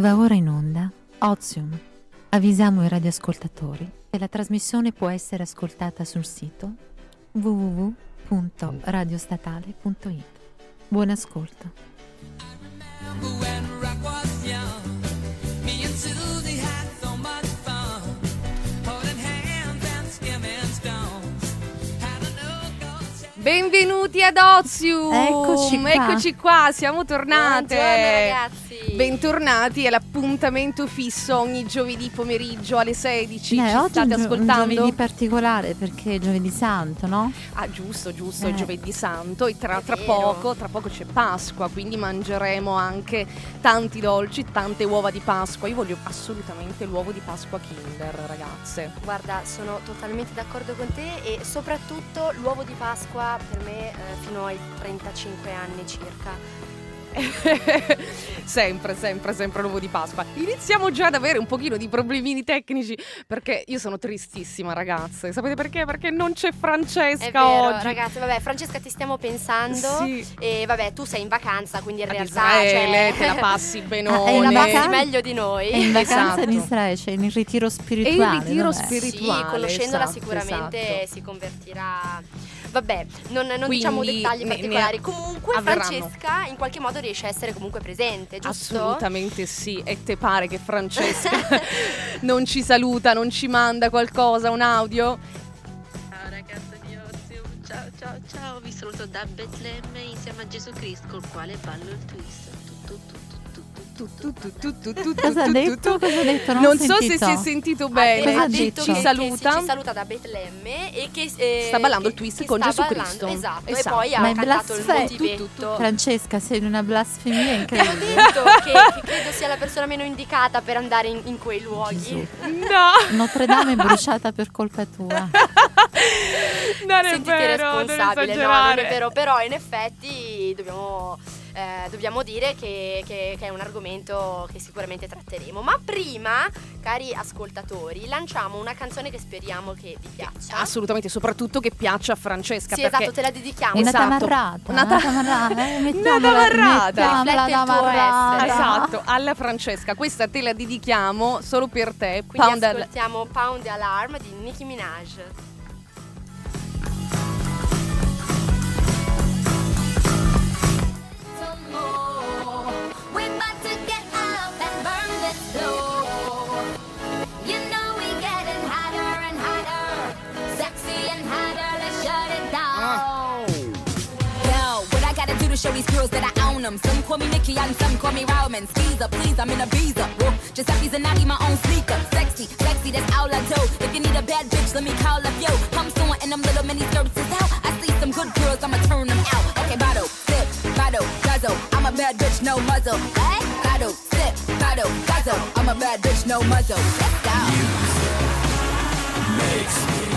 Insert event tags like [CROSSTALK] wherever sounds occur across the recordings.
Va ora in onda Ozium. Avvisiamo i radioascoltatori che la trasmissione può essere ascoltata sul sito www.radiostatale.it. Buon ascolto. Benvenuti ad Ozium! Eccoci qua. Eccoci qua, siamo tornate. Buongiorno ragazzi. Bentornati all'appuntamento fisso ogni giovedì pomeriggio alle 16. Eh, Ci oggi è state un, gio- un ascoltando? giovedì particolare perché è giovedì santo, no? Ah, giusto, giusto, Eh. è giovedì santo e tra, tra poco, tra poco c'è Pasqua, quindi mangeremo anche tanti dolci, tante uova di Pasqua. Io voglio assolutamente l'uovo di Pasqua Kinder, ragazze. Guarda, sono totalmente d'accordo con te e soprattutto l'uovo di Pasqua per me eh, fino ai 35 anni circa. [LAUGHS] sempre, sempre, sempre l'uovo di Pasqua. Iniziamo già ad avere un pochino di problemini tecnici perché io sono tristissima, ragazze. Sapete perché? Perché non c'è Francesca È vero, oggi. ragazzi, vabbè, Francesca ti stiamo pensando Sì. e vabbè, tu sei in vacanza, quindi in Ad realtà Israele, cioè, te la passi [LAUGHS] Ah, è benone. in la passi vacanza? meglio di È noi. in vacanza Esatto. in Israele, c'è in ritiro E spirituale. il ritiro dov'è? spirituale. Sì, conoscendola esatto, sicuramente esatto. si convertirà. Vabbè, non, non Quindi diciamo dettagli ne- ne particolari. Comunque, avverranno. Francesca in qualche modo riesce a essere comunque presente, giusto? Assolutamente sì. E te pare che Francesca [LAUGHS] non ci saluta, non ci manda qualcosa, un audio? Ciao ragazzi di Ozium, ciao ciao ciao, vi saluto da Betlemme insieme a Gesù Cristo col quale ballo il twist. Tu, tu, Cosa ha detto? Cosa ha detto? Non, Non ho so se si è sentito bene. Ha detto? Ci che- saluta. Ci saluta da Betlemme e che eh, Sta ballando il twist con Gesù Cristo. Esatto, Esatto. e poi Ma ha è cantato il motivetto. Francesca, sei una blasfemia Ho incredibile. detto che, credo sia la persona meno indicata per andare in, quei luoghi. No, Notre Dame è bruciata per colpa tua. non è vero, non responsabile, no, non è vero, però in effetti dobbiamo, eh, dobbiamo dire che, che- che è un argomento che sicuramente tratteremo. Ma prima, cari ascoltatori, lanciamo una canzone che speriamo che vi piaccia. Assolutamente, soprattutto che piaccia a Francesca. Sì, esatto, te la dedichiamo. Una Esatto. tamarrata. Una Una ta- tamarrata. eh, [LAUGHS] Una tamarrata. Riflette il tuo tamarrata. essere. Esatto, alla Francesca, questa te la dedichiamo solo per te. Quindi Pound al- ascoltiamo Pound the Alarm di Nicki Minaj. Show these girls that I own them? Some call me Nikki and some call me Roman. Skeezer, please, I'm in a visa. Whoa, Giuseppe's and Nagi, my own sneaker. Sexy, sexy, that's all I do. If you need a bad bitch, let me call up yo. Pumps on and them little mini skirts is out. I see some good girls, I'ma turn them out. Okay, bottle, sip, bottle, guzzle. I'm a bad bitch, no muzzle. What? Bottle, sip, bottle, guzzle. I'm a bad bitch, no muzzle. Let's go. Come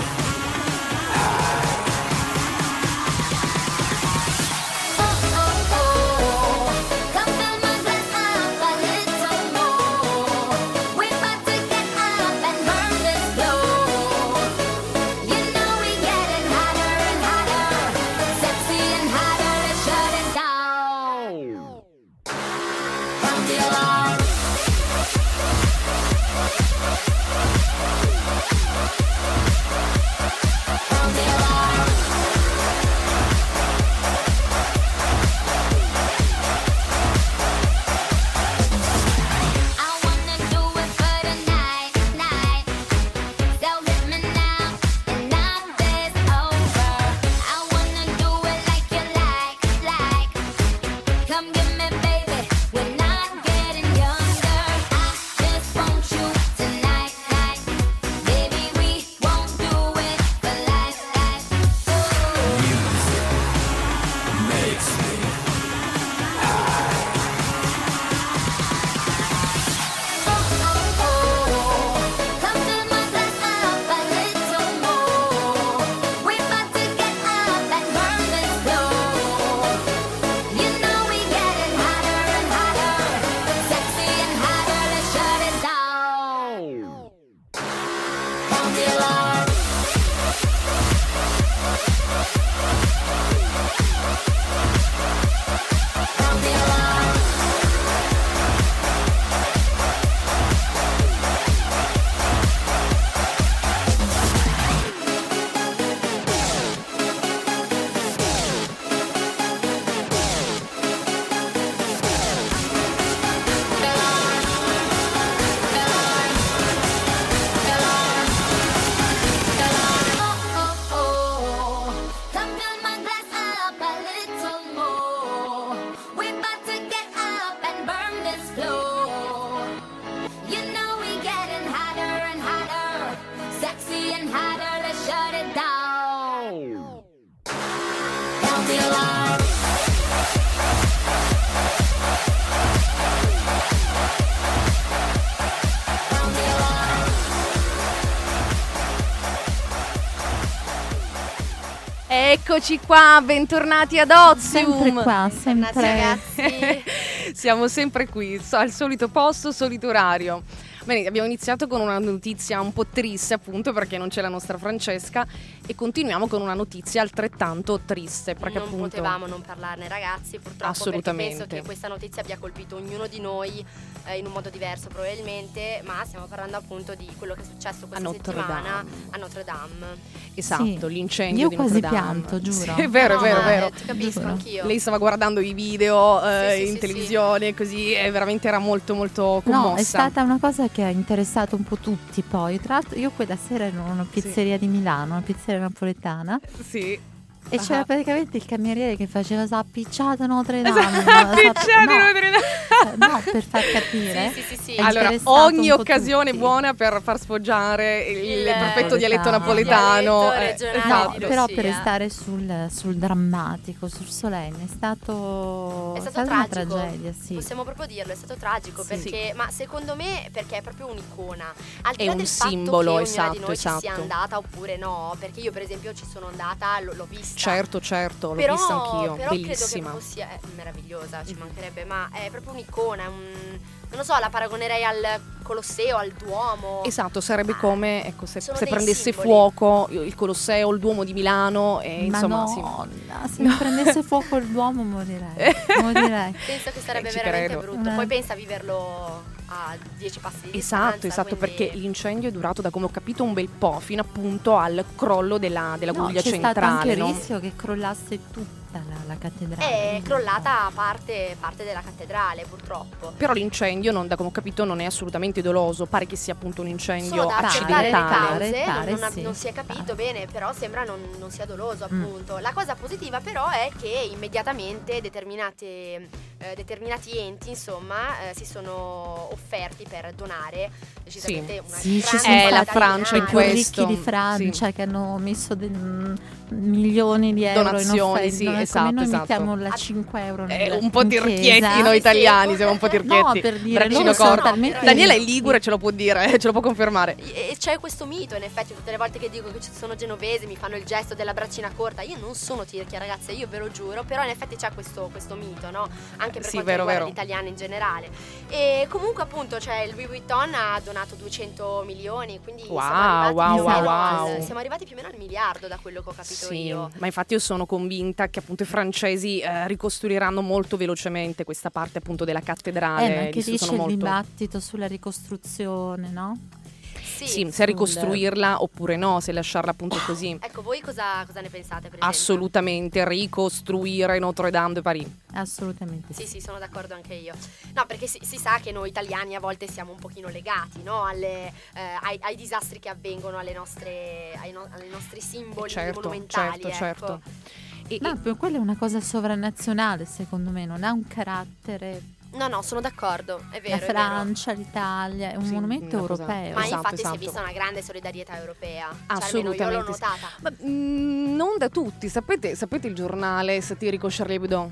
Eccoci qua, bentornati ad Ozium. Sempre qua, sempre. ragazzi. [LAUGHS] Siamo sempre qui, al solito posto, solito orario. Bene, abbiamo iniziato con una notizia un po' triste, appunto, perché non c'è la nostra Francesca, e continuiamo con una notizia altrettanto triste, perché non appunto potevamo non parlarne ragazzi purtroppo Assolutamente. penso che questa notizia abbia colpito ognuno di noi eh, in un modo diverso probabilmente ma stiamo parlando appunto di quello che è successo questa Notre settimana Dame. a Notre Dame esatto, Sì. l'incendio Io di quasi Notre Dame. pianto, giuro. Sì, [LAUGHS] è vero, No, è vero, è ma, vero. eh, ti capisco Giuro. anch'io Lei stava guardando i video eh, Sì, sì, in sì, televisione, così, e veramente era molto, molto No, commossa. è stata una cosa che ha interessato un po' tutti poi. Tra l'altro io quella sera ero in una pizzeria di Milano, una pizzeria napoletana, Sì. E c'era Ah. praticamente il cameriere che faceva sa picciata Notre Dame. Esatto, [LAUGHS] sa- picciata no, Notre Dame. no, per far capire. sì sì sì, sì. È Allora, ogni occasione tutti. buona per far sfoggiare il, Il perfetto dialetto napoletano. Dialetto eh, regionale esatto. Però per restare sul, sul drammatico, sul solenne, è stato, È stato stata una tragico. tragedia, sì. Possiamo proprio dirlo, è stato tragico Sì. perché, ma secondo me perché è proprio un'icona. Al di È là un del fatto simbolo, che ognuna esatto, di noi ci sia esatto. andata oppure no, perché io per esempio ci sono andata, l- l'ho vista. Certo, certo, l'ho però, vista anch'io, però bellissima. credo che sia è meravigliosa, ci mancherebbe, ma è proprio un'icona, è un, non lo so, la paragonerei al Colosseo, al Duomo. Esatto, sarebbe come ecco, se, se prendesse simboli. fuoco il Colosseo, il Duomo di Milano, e Ma insomma, sì. nonna, se mi prendesse fuoco il Duomo morirei. morirei. [LAUGHS] Penso che sarebbe Eh, veramente credo. brutto. Eh. Poi pensa a viverlo a 10 passi di Esatto, distanza, esatto, quindi- perché l'incendio è durato da come ho capito un bel po', fino appunto al crollo della, della No, guglia c'è stato anche centrale. il no? rischio che crollasse tutta la, la cattedrale. È quindi- crollata parte, parte della cattedrale, purtroppo. Però l'incendio, non, da come ho capito, non è assolutamente doloso, pare che sia appunto un incendio accidentale. cause, Pare, non, non- sì. non si è capito Pare. bene, però sembra non, non sia doloso Mm. appunto. La cosa positiva però è che immediatamente determinate, eh, determinati enti insomma eh, si sono offerti per donare decisamente una Sì, ci sono Eh, la Francia in questo, ricchi di Francia che hanno messo del- mm, milioni di euro Donazioni, in offerta. sì, Non è esatto, noi esatto. mettiamo la 5 euro Eh, un po' tirchietti noi Sì, italiani, sì. siamo un po' [LAUGHS] tirchietti. No, per dire, Braccino corto. talmente Daniela è ligure, ce lo può dire, ce lo può confermare. E c'è questo mito, in effetti, tutte le volte che dico che ci sono genovesi mi fanno il gesto della braccina corta. Io non sono tirchia, ragazze, io ve lo giuro, però in effetti c'è questo, questo mito, no? Anche per Sì, quanto vero, riguarda vero. gli italiani in generale. E comunque, appunto, cioè, il Louis Vuitton ha donato 200 milioni, quindi Wow, siamo, arrivati wow, più o wow, meno wow. al- siamo arrivati più o meno al miliardo da quello che ho capito Sì, io. ma infatti io sono convinta che appunto i francesi eh, ricostruiranno molto velocemente questa parte appunto della cattedrale. Eh, ma che Lì dice sono il molto... dibattito sulla ricostruzione, no? Sì. Sì, se ricostruirla oppure no, se lasciarla appunto così. Ecco, voi cosa, cosa ne pensate? Assolutamente ricostruire Notre Dame de Paris. Assolutamente Sì, sì. sono d'accordo anche io. No, perché si, si sa che noi italiani a volte siamo un pochino legati, no? Alle, eh, ai, ai disastri che avvengono, alle nostre, ai, no- ai nostri simboli certo, monumentali. certo, ecco. certo. E- Ma e- per quella è una cosa sovranazionale, secondo me, non ha un carattere. No, no, sono d'accordo, è vero. la è vero. Francia, l'Italia, è un Sì, monumento una cosa- europeo. Ma Esatto, infatti si esatto. è vista una grande solidarietà europea. Cioè, Assolutamente almeno io l'ho sì. notata. Ma, mm, non da tutti, sapete, sapete il giornale satirico Charlie Hebdo?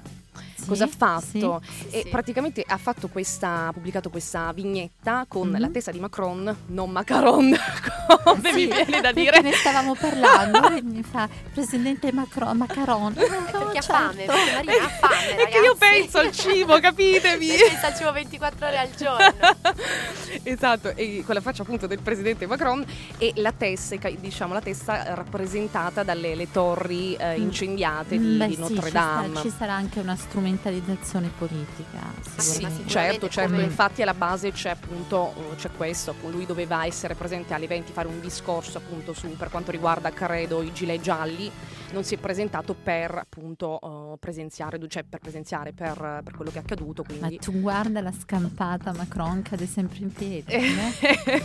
Sì, Cosa ha fatto? Sì, E sì. praticamente ha fatto questa, ha pubblicato questa vignetta con Mhm. la testa di Macron, non Macaron, [LAUGHS] come mi viene da perché dire. ne stavamo parlando [LAUGHS] e mi fa Presidente Macron, Macaron. Perché ha fame, perché Marina ha fame, che io penso al cibo, capitemi? Lei pensa al cibo 24 ore al giorno. [LAUGHS] esatto, e con la faccia appunto del presidente Macron e la testa, diciamo la testa rappresentata dalle le torri eh, Mm. incendiate di, Beh, di Notre ci sta- Dame. Ci, sarà anche una strumentalizzazione politica, sì, sicuramente. ma Certo, certo, come- infatti alla base c'è appunto eh, c'è questo, lui doveva essere presente agli eventi, fare un discorso appunto su per quanto riguarda credo i gilet gialli, non si è presentato per appunto eh, presenziare, cioè per presenziare per, per quello che è accaduto, Ma quindi tu guarda la scampata Macron cade sempre in piedi. [LAUGHS] Eh?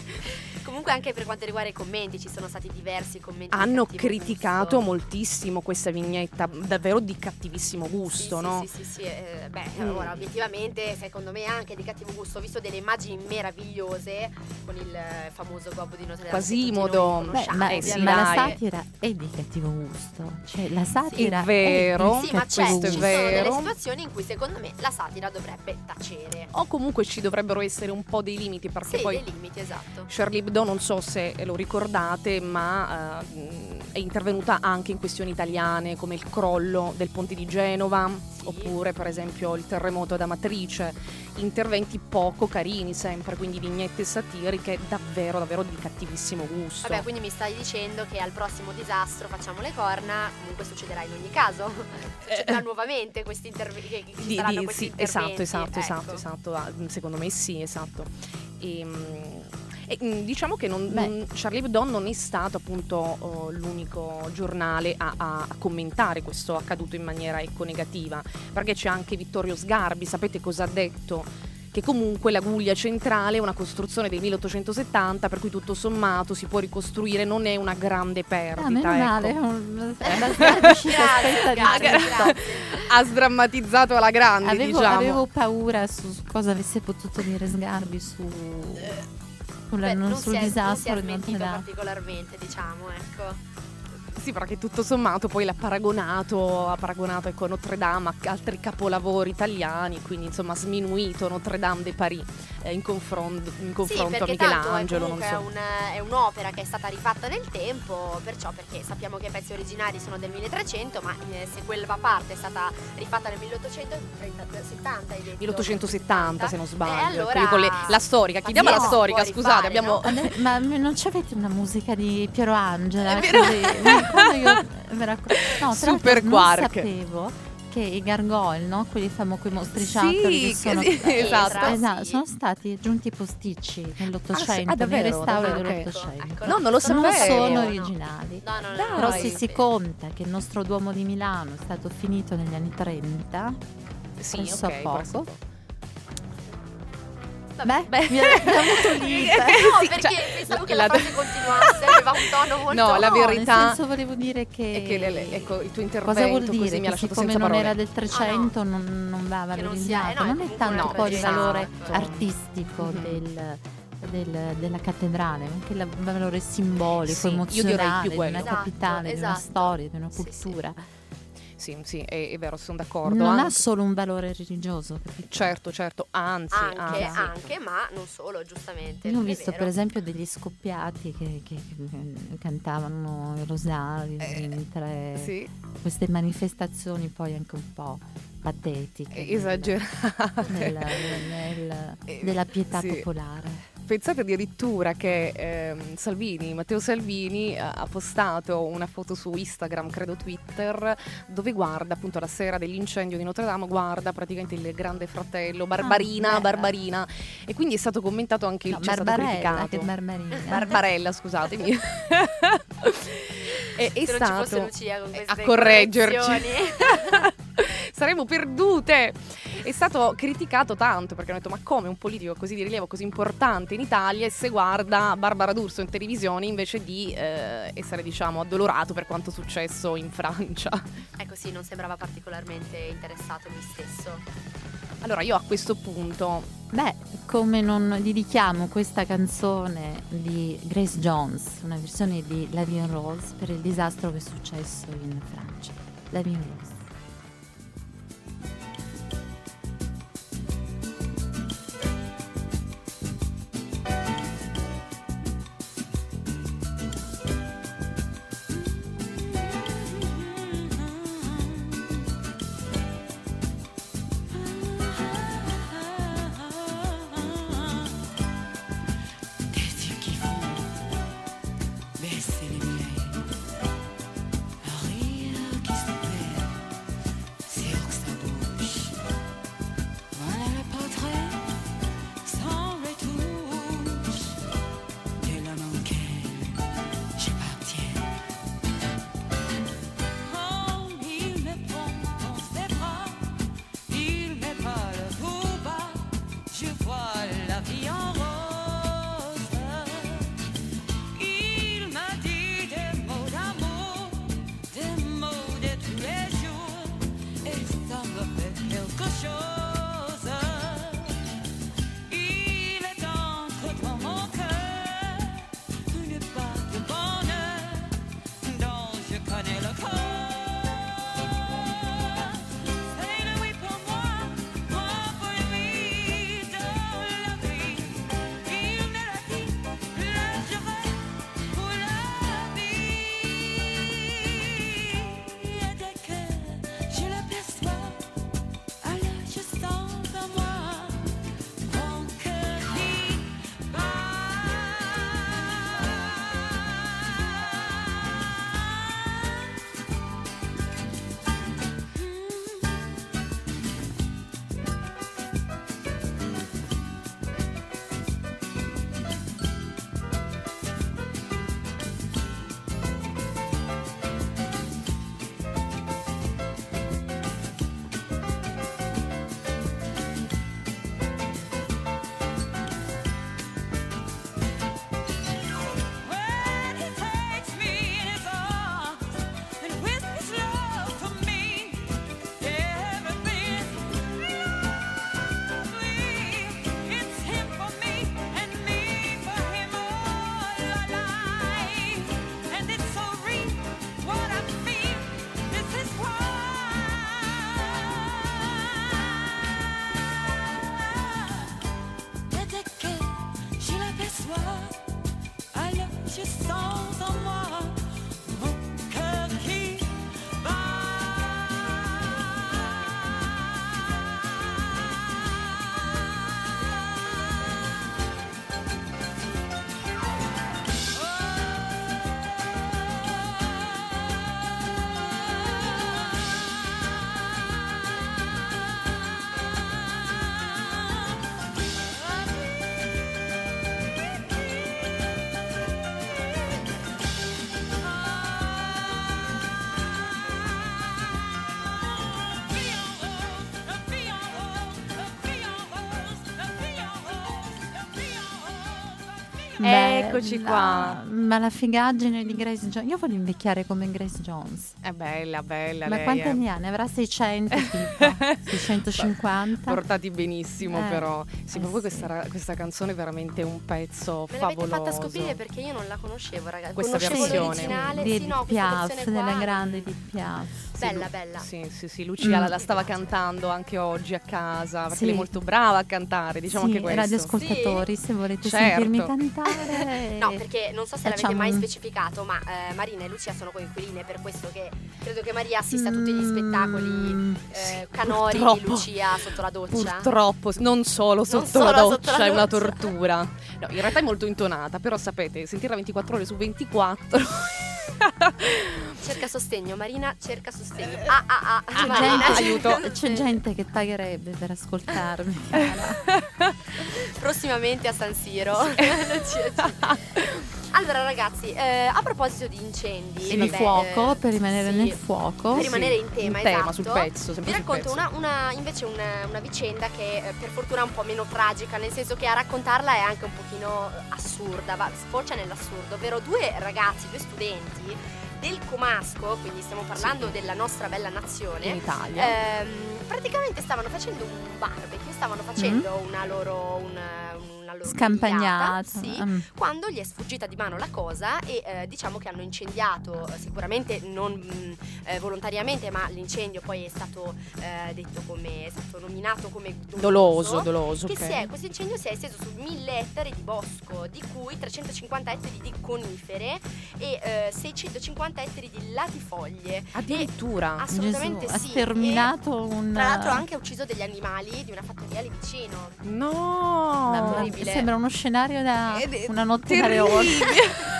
Comunque anche per quanto riguarda i commenti ci sono stati diversi commenti. hanno criticato moltissimo questa vignetta, davvero di cattivissimo gusto, sì, no? Sì, sì, sì, sì, eh, beh, Mm. ora obiettivamente secondo me anche di cattivo gusto, ho visto delle immagini meravigliose con il famoso gobbo di Notre Dame. Quasimodo. Beh, ma, Eh, sì, ma la satira è di cattivo gusto. Cioè, la satira È vero. Sì, ma c'è, questo è ci sono delle situazioni in cui secondo me la satira dovrebbe tacere. O comunque ci dovrebbero essere un po' dei limiti perché Sì, poi dei limiti, esatto. Charlie Hebdo non so se lo ricordate ma mh, è intervenuta anche in questioni italiane come il crollo del ponte di Genova oppure per esempio il terremoto ad Amatrice interventi poco carini sempre quindi vignette satiriche davvero davvero di cattivissimo gusto Vabbè, quindi mi stai dicendo che al prossimo disastro facciamo le corna, comunque succederà in ogni caso. [LAUGHS] Succederà nuovamente questi interventi. Che ci Eh. Di- di- questi sì, esatto, interventi, esatto, esatto, ecco. esatto. Ah, Secondo me sì, esatto. E, mm, e, mm, diciamo che non, non- Charlie Hebdo non è stato appunto oh, l'unico giornale a, a- commentare questo accaduto in maniera ecco, negativa, perché c'è anche Vittorio Sgarbi, sapete cosa ha detto? Che comunque la guglia centrale è una costruzione del 1870, per cui tutto sommato si può ricostruire, non è una grande perdita. Ah, meno ecco. male, un- [LAUGHS] di Grazie, tutto. grazie. Ha sdrammatizzato alla grande, Avevo, diciamo. avevo paura su su cosa avesse potuto dire Sgarbi su, sulla- Beh, non non sul è, non si disastro è di Notre Dame. particolarmente, diciamo, ecco. Sì, perché tutto sommato poi l'ha paragonato, ha paragonato ecco, Notre Dame a altri capolavori italiani, quindi insomma ha sminuito Notre Dame de Paris eh, in, confron- in confronto sì, a perché tanto è, Michelangelo. So. è, un- è un'opera che è stata rifatta nel tempo, perciò perché sappiamo che i pezzi originari sono del 1300, ma eh, se quella parte è stata rifatta nel 1870, hai detto? 1870 se non sbaglio. Eh, allora- le- la storica, chiediamo la storica, scusate, rifare, abbiamo... no? Ma non c'avete una musica di Piero Angela? È vero. Quando io me la- no, tra Super l'altro non quark. sapevo che i gargoyle, no? quelli famo quei mostriciattoli Sì, che sono, sì, [LAUGHS] esatto. Esatto, sì. sono stati aggiunti posticci Ah, sì? nell'Ottocento, Ah, nei davvero? restauri Ah, ok. dell'Ottocento. Ecco, No, non lo non sapevo. sono no. originali. No, no, no, Però se si conta che il nostro Duomo di Milano è stato finito negli anni 30, Sì, presso a ok, poco. Poco. beh, mi abbiamo [LAUGHS] avuto lì. No, Sì, perché cioè, pensavo che la- la frase [LAUGHS] continuasse, aveva un tono molto... No, la No, verità nel senso volevo dire che, è che le- le- ecco, il tuo intervento cosa vuol così dire mi ha che lasciato siccome senza non parole. era del 300 non, non va Che non sia- valorizzato eh no, è non è tanto poi il tragedia. valore Esatto. artistico Mhm. del, del- della cattedrale anche il valore simbolico Sì, emozionale di una Esatto, capitale di una esatto. storia di una Sì, cultura Sì, sì, è, è vero, sono d'accordo. non ha anche- solo un valore religioso capito? Certo, certo, anzi, Anche, anzi. anche, ma non solo, giustamente. io ho visto vero. per esempio degli scoppiati che, che- che cantavano i rosari Eh, mentre Sì, queste manifestazioni poi anche un po' patetiche esagerate. nel- nel- Eh, della pietà sì. popolare. Pensate addirittura che ehm, Salvini, Matteo Salvini, eh, ha postato una foto su Instagram, credo Twitter, dove guarda appunto la sera dell'incendio di Notre Dame, guarda praticamente il grande fratello, Barbarina, beh. Barbarina. E quindi è stato commentato anche il No, stato Barbarella, che Barbarina. Barbarella, scusatemi. è, [LAUGHS] è Se non stato ci fosse Lucia con eh, queste a correggerci. [LAUGHS] Saremmo perdute. È stato criticato tanto perché hanno detto: Ma come un politico così di rilievo, così importante in Italia, e se guarda Barbara D'Urso in televisione invece di eh, essere, diciamo, addolorato per quanto successo in Francia? ecco sì, non sembrava particolarmente interessato lui stesso. Allora, io a questo punto. Beh, come non dedichiamo questa canzone di Grace Jones, una versione di La Vie en Rose, per il disastro che è successo in Francia. La Vie Eccoci qua. Ma la figaggine di Grace Jones. Io voglio invecchiare come Grace Jones. È bella, bella Ma lei. quanti eh. anni ha? Ne avrà 600 tipo? [LAUGHS] 650? Portati benissimo, Eh, però. Sì, eh proprio sì. Questa, questa canzone è veramente un pezzo Me l'avete favoloso. fatta scoprire perché io non la conoscevo, ragazzi. Questa Conoscevo versione. l'originale. di sì, no, Piaf, della grande Edith Piaf. Sì, Bella, Lu- bella. Sì, sì, sì. Lucia la, Mm. la stava cantando anche oggi a casa perché Sì. lei è molto brava a cantare, diciamo sì, anche questo. radioascoltatori, se volete Certo. sentirmi cantare. [LAUGHS] No, perché non so se l'avete Facciamo mai un- specificato, ma eh, Marina e Lucia sono coinquiline, per questo che credo che Maria assista a tutti gli spettacoli Mm, eh, canori di purtroppo. Lucia sotto la doccia. Purtroppo, non solo sotto solo la doccia, sotto la è una doccia. tortura. No, in realtà è molto intonata, però sapete, sentirla 24 ore su 24. [LAUGHS] Cerca sostegno, Marina cerca sostegno. Ah, ah, ah, C'è Marina, gente, aiuto. [LAUGHS] c'è gente che pagherebbe per ascoltarmi. [LAUGHS] prossimamente a San Siro. Lucia ci- allora ragazzi, eh, a proposito di incendi E di fuoco, eh, per rimanere sì, nel fuoco. per rimanere in tema, in tema, esatto. sul pezzo, Vi racconto pezzo. una, una- invece una, una vicenda che eh, per fortuna è un po' meno tragica, nel senso che a raccontarla è anche un pochino assurda, va, sfocia nell'assurdo, ovvero due ragazzi, due studenti del Comasco, quindi stiamo parlando della nostra bella nazione, in Italia. ehm, praticamente stavano facendo un barbecue, stavano facendo una loro, una, una loro Scampagnata. sì, Mm. quando gli è sfuggita di mano la cosa e eh, diciamo che hanno incendiato eh, sicuramente non mh, eh, volontariamente ma l'incendio poi è stato eh, detto come è stato nominato come doloso, doloso. che ok. si è, questo incendio si è esteso su 1000 ettari di bosco, di cui 350 ettari di conifere e eh, 650 ettari di latifoglie. Addirittura. Assolutamente Gesù, ha sì. sterminato un... E, tra l'altro ha anche ucciso degli animali di una fattoria lì vicino. No. Mamma mia, orribile. Sembra uno scenario da Ed è una notte da terribile. leone. [LAUGHS]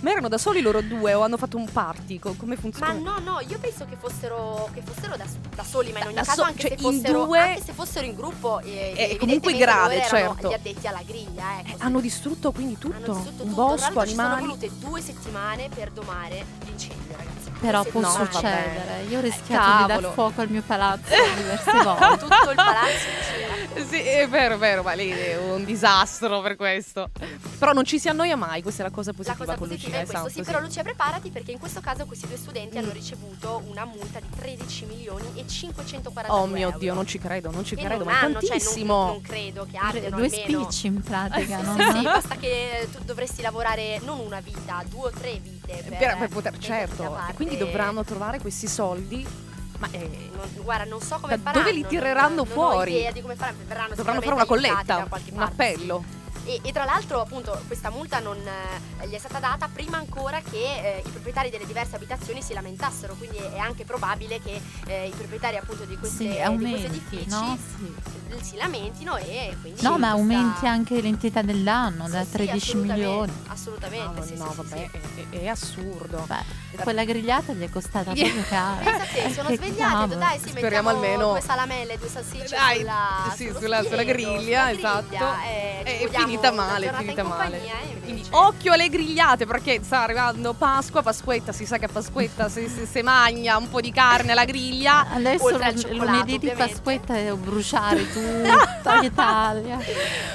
Ma erano da soli loro due o hanno fatto un party? Co- Come Ma funziona? no, no, io penso che fossero, che fossero da, da soli, ma in ogni da caso so- anche, cioè, se in fossero, due- anche se fossero in gruppo, eh, È comunque evidentemente grave, certo. gli addetti alla griglia. Ecco, Eh, hanno distrutto quindi tutto? Hanno distrutto un tutto. Bosco, l'altro Ci sono animali. volute due settimane per domare l'incendio, ragazzi. Però può No, succedere. Io ho rischiato di cavolo. dar fuoco al mio palazzo [LAUGHS] diverse volte. Tutto il palazzo c'era. Sì, è vero, è vero, ma lei è un disastro per questo. Però non ci si annoia mai, questa è la cosa La positiva cosa con positiva Lucia, è questo, esatto, sì, però Lucia preparati perché in questo caso questi due studenti Mm. hanno ricevuto una multa di 13 milioni e 542 Oh euro. mio Dio, non ci credo, non ci Che credo, non ma è hanno, cioè, non- tantissimo. non, credo che abbiano Due almeno spicci in pratica, [LAUGHS] no? Sì, sì, basta che tu dovresti lavorare non una vita, due o tre vite per, per, per poter, metterti certo, e quindi dovranno trovare questi soldi. Ma eh, Non- guarda, non so come Da faranno. dove li tireranno non, fuori? Non ho idea di come faranno, verranno dovranno fare una colletta, un appello. E, e tra l'altro, appunto, questa multa non eh, gli è stata data prima ancora che eh, i proprietari delle diverse abitazioni si lamentassero. Quindi è, anche probabile che eh, i proprietari appunto di, queste, Sì, di questi aumenti, edifici no? Sì. eh, si lamentino e quindi. No, ma questa- aumenti anche l'entità dell'anno, Sì, da sì, 13 assolutamente, milioni. Assolutamente, No, sì, no, vabbè, sì. È, è- assurdo. Beh, quella grigliata gli è costata proprio cara. Pensa a te, sono svegliati, dai, sì, Speriamo mettiamo almeno- due salamelle, due salsicce Dai, sulla, sì, sulla- sulla griglia, sulla esatto. griglia, e ci È godiamo finita male, finita in male. e invece- Quindi occhio alle grigliate perché sta arrivando Pasqua, Pasquetta, si sa che a Pasquetta se, se, se magna un po' di carne alla griglia. Adesso l- lunedì di. Pasquetta è bruciare tutta [LAUGHS] l'Italia.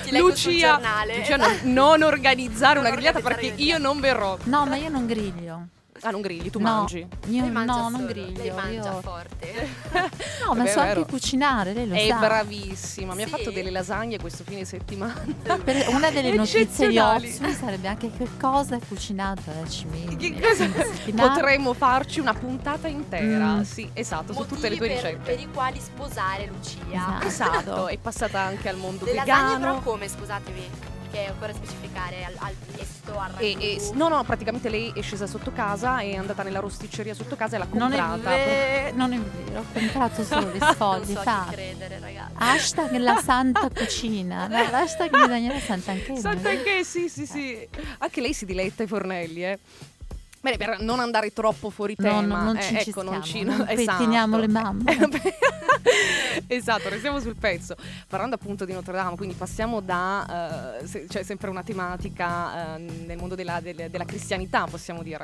Ti leggo sul Lucia, giornale. Lucia, non, non organizzare Non una grigliata perché io non verrò. No, ma io non griglio. Ah, non grilli, tu no, mangi. Io no, non solo, griglio. Lei mangia io- forte. [LAUGHS] No, ma Vabbè, so anche cucinare, lei lo È sa. bravissima, mi ha Sì? fatto delle lasagne questo fine settimana. [LAUGHS] Per- una delle notizie di. Oxfam sarebbe anche che cosa è cucinato da Cimini. Che cosa- [LAUGHS] Potremmo farci una puntata intera. Mm. Sì, esatto, su tutte le Motivi tue per, ricette. per i quali sposare Lucia. Esatto. Esatto, è passata anche al mondo Le lasagne vegano. però come, scusatemi? Perché occorre specificare al, al pesto, al ragù. E, e- no, no, praticamente lei è scesa sotto casa, è andata nella rosticceria sotto casa e l'ha Non è, comprata. vero, non è vero, ho comprato solo le [LAUGHS] non sfoglie so a chi fatte. credere, ragazzi. Hashtag la santa cucina. No, [LAUGHS] hashtag di Daniela Sant'Anchele. Sant'Anché, sì, sì, sì. Anche lei si diletta ai fornelli, eh. Bene, per non andare troppo fuori No, tema. no, non eh, ci ecco, non ci non esatto. pettiniamo le mamme. [LAUGHS] esatto, restiamo sul pezzo. Parlando appunto di Notre Dame, quindi passiamo da... eh, se- c'è sempre una tematica eh, nel mondo della, del- della cristianità, possiamo dire.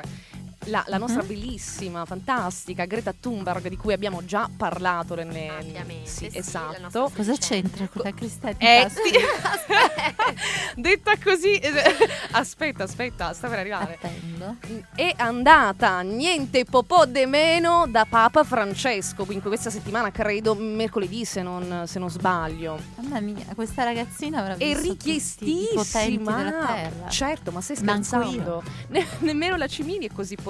La, la nostra Mhm. bellissima, fantastica Greta Thunberg, di cui abbiamo già parlato nelle... Ampiamente, Sì, sì, esatto. Cosa c'entra con la Cristina? Eh sì, [LAUGHS] detta così, eh, aspetta, aspetta, sta per arrivare. Attendo. È andata niente popò de meno da Papa Francesco, quindi questa settimana credo mercoledì se non, se non sbaglio. Mamma mia, questa ragazzina avrà È visto tutti i della richiestissima. terra. Certo, ma stai scherzando? Ne- nemmeno la Cimini è così potente.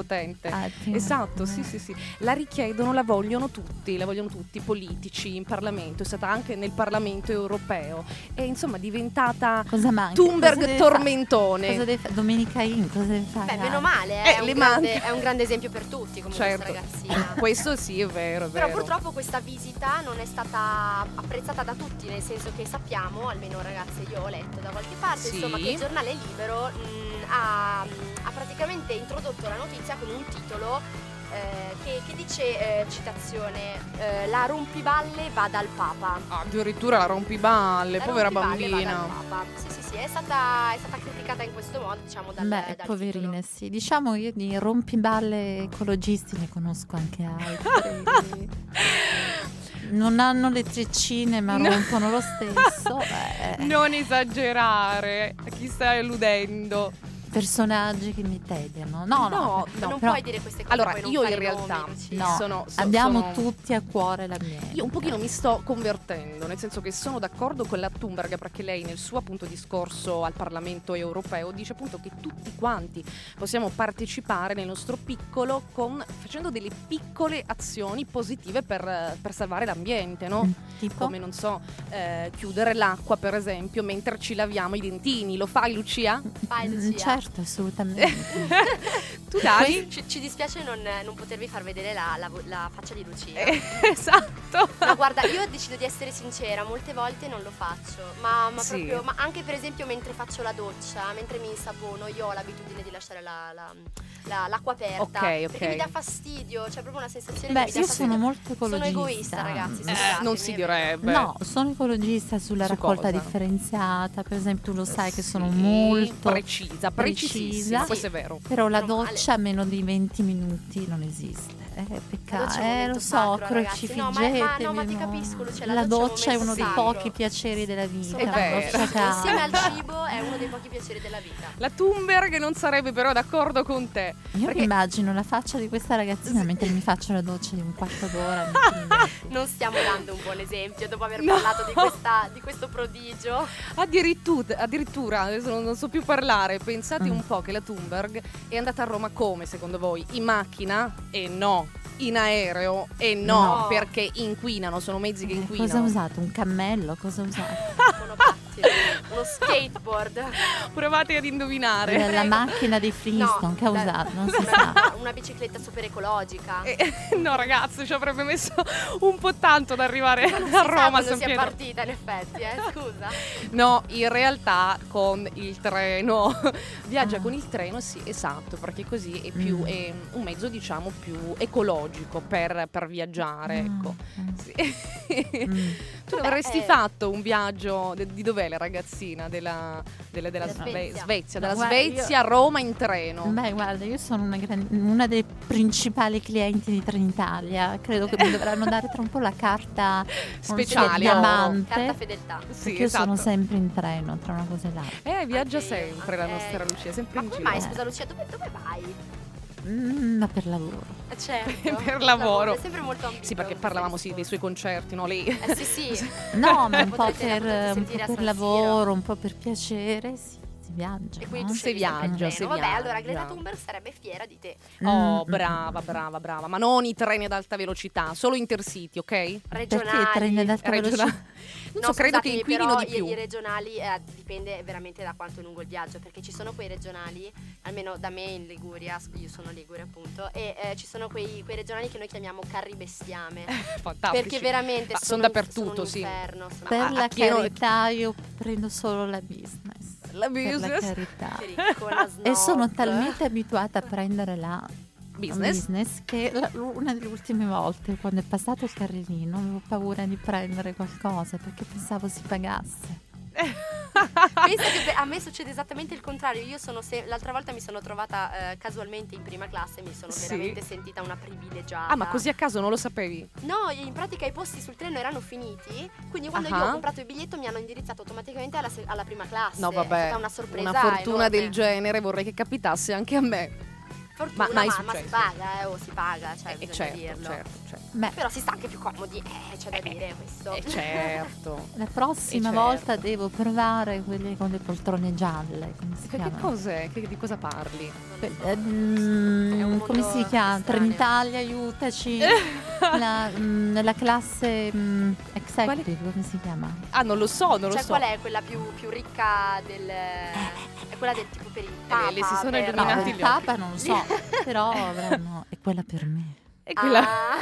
Ah, sì. Esatto, sì, sì, sì. La richiedono, la vogliono tutti, la vogliono tutti, i politici in Parlamento, è stata anche nel Parlamento europeo. E insomma è diventata Cosa manca? Thunberg Cosa deve fa- tormentone. Cosa deve fare? Domenica In, cosa deve fare? Beh, meno male, Eh, è, un grande, è un grande esempio per tutti comunque Certo. questa ragazzina. [LAUGHS] Questo sì, è vero, è Però vero. purtroppo questa visita non è stata apprezzata da tutti, nel senso che sappiamo, almeno ragazze io ho letto da qualche parte, Sì. insomma, che il giornale libero mh, ha, ha praticamente introdotto la notizia con un titolo eh, che, che dice, eh, citazione, eh, la rompiballe va dal Papa. Addirittura la rompiballe, La povera rompiballe va bambina. dal Papa. Sì, sì, sì, è stata, è stata criticata in questo modo, diciamo, dal, Beh, dal poverine, sì. Diciamo io di rompiballe ecologisti ne conosco anche altri. [LAUGHS] non hanno le treccine ma No. rompono lo [LAUGHS] stesso. Eh, Non esagerare, a chi stai alludendo? Personaggi che mi tediano. No, no. no, titolo. non però- puoi dire queste cose. Allora, io in realtà. No, sono, so- abbiamo sono- tutti a cuore l'ambiente. Io un pochino mi sto convertendo, nel senso che sono d'accordo con la Thunberg perché lei nel suo appunto discorso al Parlamento europeo dice appunto che tutti quanti possiamo partecipare nel nostro piccolo con, facendo delle piccole azioni positive per, per salvare l'ambiente, no? Mm, Tipo? Come non so, eh, chiudere l'acqua per esempio mentre ci laviamo i dentini. Lo fai Lucia? Mm, Lucia. Certo, assolutamente. [LAUGHS] tu dai? Ci, ci dispiace non, non potervi far vedere la, la la faccia di Lucia. Eh, [LAUGHS] esatto. Ma guarda, io decido di essere sincera, molte volte non lo faccio, ma, ma Sì. proprio, ma anche per esempio mentre faccio la doccia, mentre mi insapono, io ho l'abitudine di lasciare la- la- la- l'acqua aperta. Ok, Perché ok. mi dà fastidio, c'è proprio una sensazione Beh, che mi dà io fastidio. sono molto ecologista. Sono egoista, ragazzi. Eh, non si direbbe. No, sono ecologista sulla Su raccolta cosa? differenziata, per esempio tu lo sai che sono Sì, molto precisa, precisissima, precisa. questo è vero. Però la doccia a meno di 20 minuti non esiste. Eh, peccato. Eh, lo so, ragazzi. No, ma- ma- no, ma ti capisco, Lucia, la La doccia è uno dei sacro. pochi piaceri della vita. È la vero. Insieme al cibo è uno dei pochi piaceri della vita. La Thunberg non sarebbe però d'accordo con te. Io Perché- mi immagino la faccia di questa ragazzina mentre mi faccio la doccia di un quarto d'ora. [LAUGHS] Non stiamo dando un buon esempio dopo aver No. parlato di, questa- di questo prodigio. Addirittura, addirittura, adesso non, non so più parlare, pensate Mm. un po' che la Thunberg è andata a Roma come secondo voi? In macchina? E no. In aereo? E no, No. perché inquinano, sono mezzi che Eh, inquinano. Cosa ha usato? Un cammello? Cosa ha usato? [LAUGHS] Monopattino, uno skateboard. Provate ad indovinare. La, la macchina dei Flintstone che ha la- usato? Non [LAUGHS] si sa. Una bicicletta super ecologica. Eh, no ragazzi, ci avrebbe messo un po' tanto ad arrivare Ma non si a Roma a quando San sia Pietro. partita in effetti, eh, scusa. No, in realtà con il treno. [LAUGHS] Viaggia Ah. con il treno, sì, esatto, perché così è più Mm. è un mezzo, diciamo, più ecologico per, per viaggiare, ecco. Mm, Sì. mm. Tu Vabbè, avresti eh. fatto un viaggio de- di dov'è la ragazzina? Della, della, della Della Sve- Svezia. Svezia, dalla guarda, Svezia a Roma in treno. Beh, guarda, io sono una, gran- una delle principali clienti di Trenitalia. Credo che mi dovranno dare tra un po' la carta non so, Speciale, diamante. Carta fedeltà. Sì, perché io esatto. sono sempre in treno, tra una cosa e l'altra. Eh, viaggia Anche sempre la anche nostra lei. Lucia, sempre Ma in come giro. mai, scusa Lucia, dove, dove vai? Mm, ma per lavoro. Eh, Certo. [LAUGHS] Per lavoro. È sempre molto ambiguo. Sì, perché parlavamo sì dei suoi concerti, no? Lei. Eh sì, sì. [LAUGHS] No, ma un po' per, un po' per lavoro, un po' per piacere, sì, si viaggia. E quindi no? tu Se viaggia, se Vabbè, viaggia. allora Greta Thunberg sarebbe fiera di te. Oh, Mm, brava, brava, brava. Ma non i treni ad alta velocità, solo intercity, ok? Regionali. Perché i treni ad alta Regionali. velocità? [LAUGHS] Non No, so, credo che inquinino però di più. I, i regionali eh, dipende veramente da quanto è lungo il viaggio, perché ci sono quei regionali, almeno da me in Liguria, io sono Ligure appunto, e eh, ci sono quei, quei regionali che noi chiamiamo carri bestiame. [LAUGHS] Fantastici. perché veramente sono, son dappertutto, sono un sì. inferno, sono- Per a la non- carità io prendo solo la business. La Per la business. carità. [LAUGHS] E sono talmente abituata a prendere la Business. business che la- una delle ultime volte quando è passato il carrellino avevo paura di prendere qualcosa perché pensavo si pagasse. [LAUGHS] Pensa che a me succede esattamente il contrario. Io sono se- l'altra volta mi sono trovata eh, casualmente in prima classe e mi sono Sì. veramente sentita una privilegiata. Ah, ma così a caso non lo sapevi? No, in pratica i posti sul treno erano finiti, quindi quando io Ah. ho comprato il biglietto mi hanno indirizzato automaticamente alla, se- alla prima classe. No, È vabbè. stata una sorpresa. Una fortuna enorme. del genere vorrei che capitasse anche a me. Fortuna, Ma ma, ma si paga, eh, oh, si paga, cioè, Eh, bisogna certo, dirlo. certo, certo. Beh, Però si sta anche più comodi, eh, c'è da dire questo. Eh, certo. [LAUGHS] la prossima Eh, certo. volta devo provare quelle con le poltrone gialle. Come si Che, cos'è? Che- di cosa parli? Que- eh, mm, come si chiama? Trenitalia, aiutaci. [LAUGHS] la, mm, nella classe mm, executive, come si chiama? Ah, non lo so, non lo Cioè, so. qual è quella più, più ricca del. È quella del tipo per il Papa. Eh, le si sono per- No, illuminati il Papa non lo so, [LAUGHS] [LAUGHS] però avranno... è quella per me. E quella... Ah.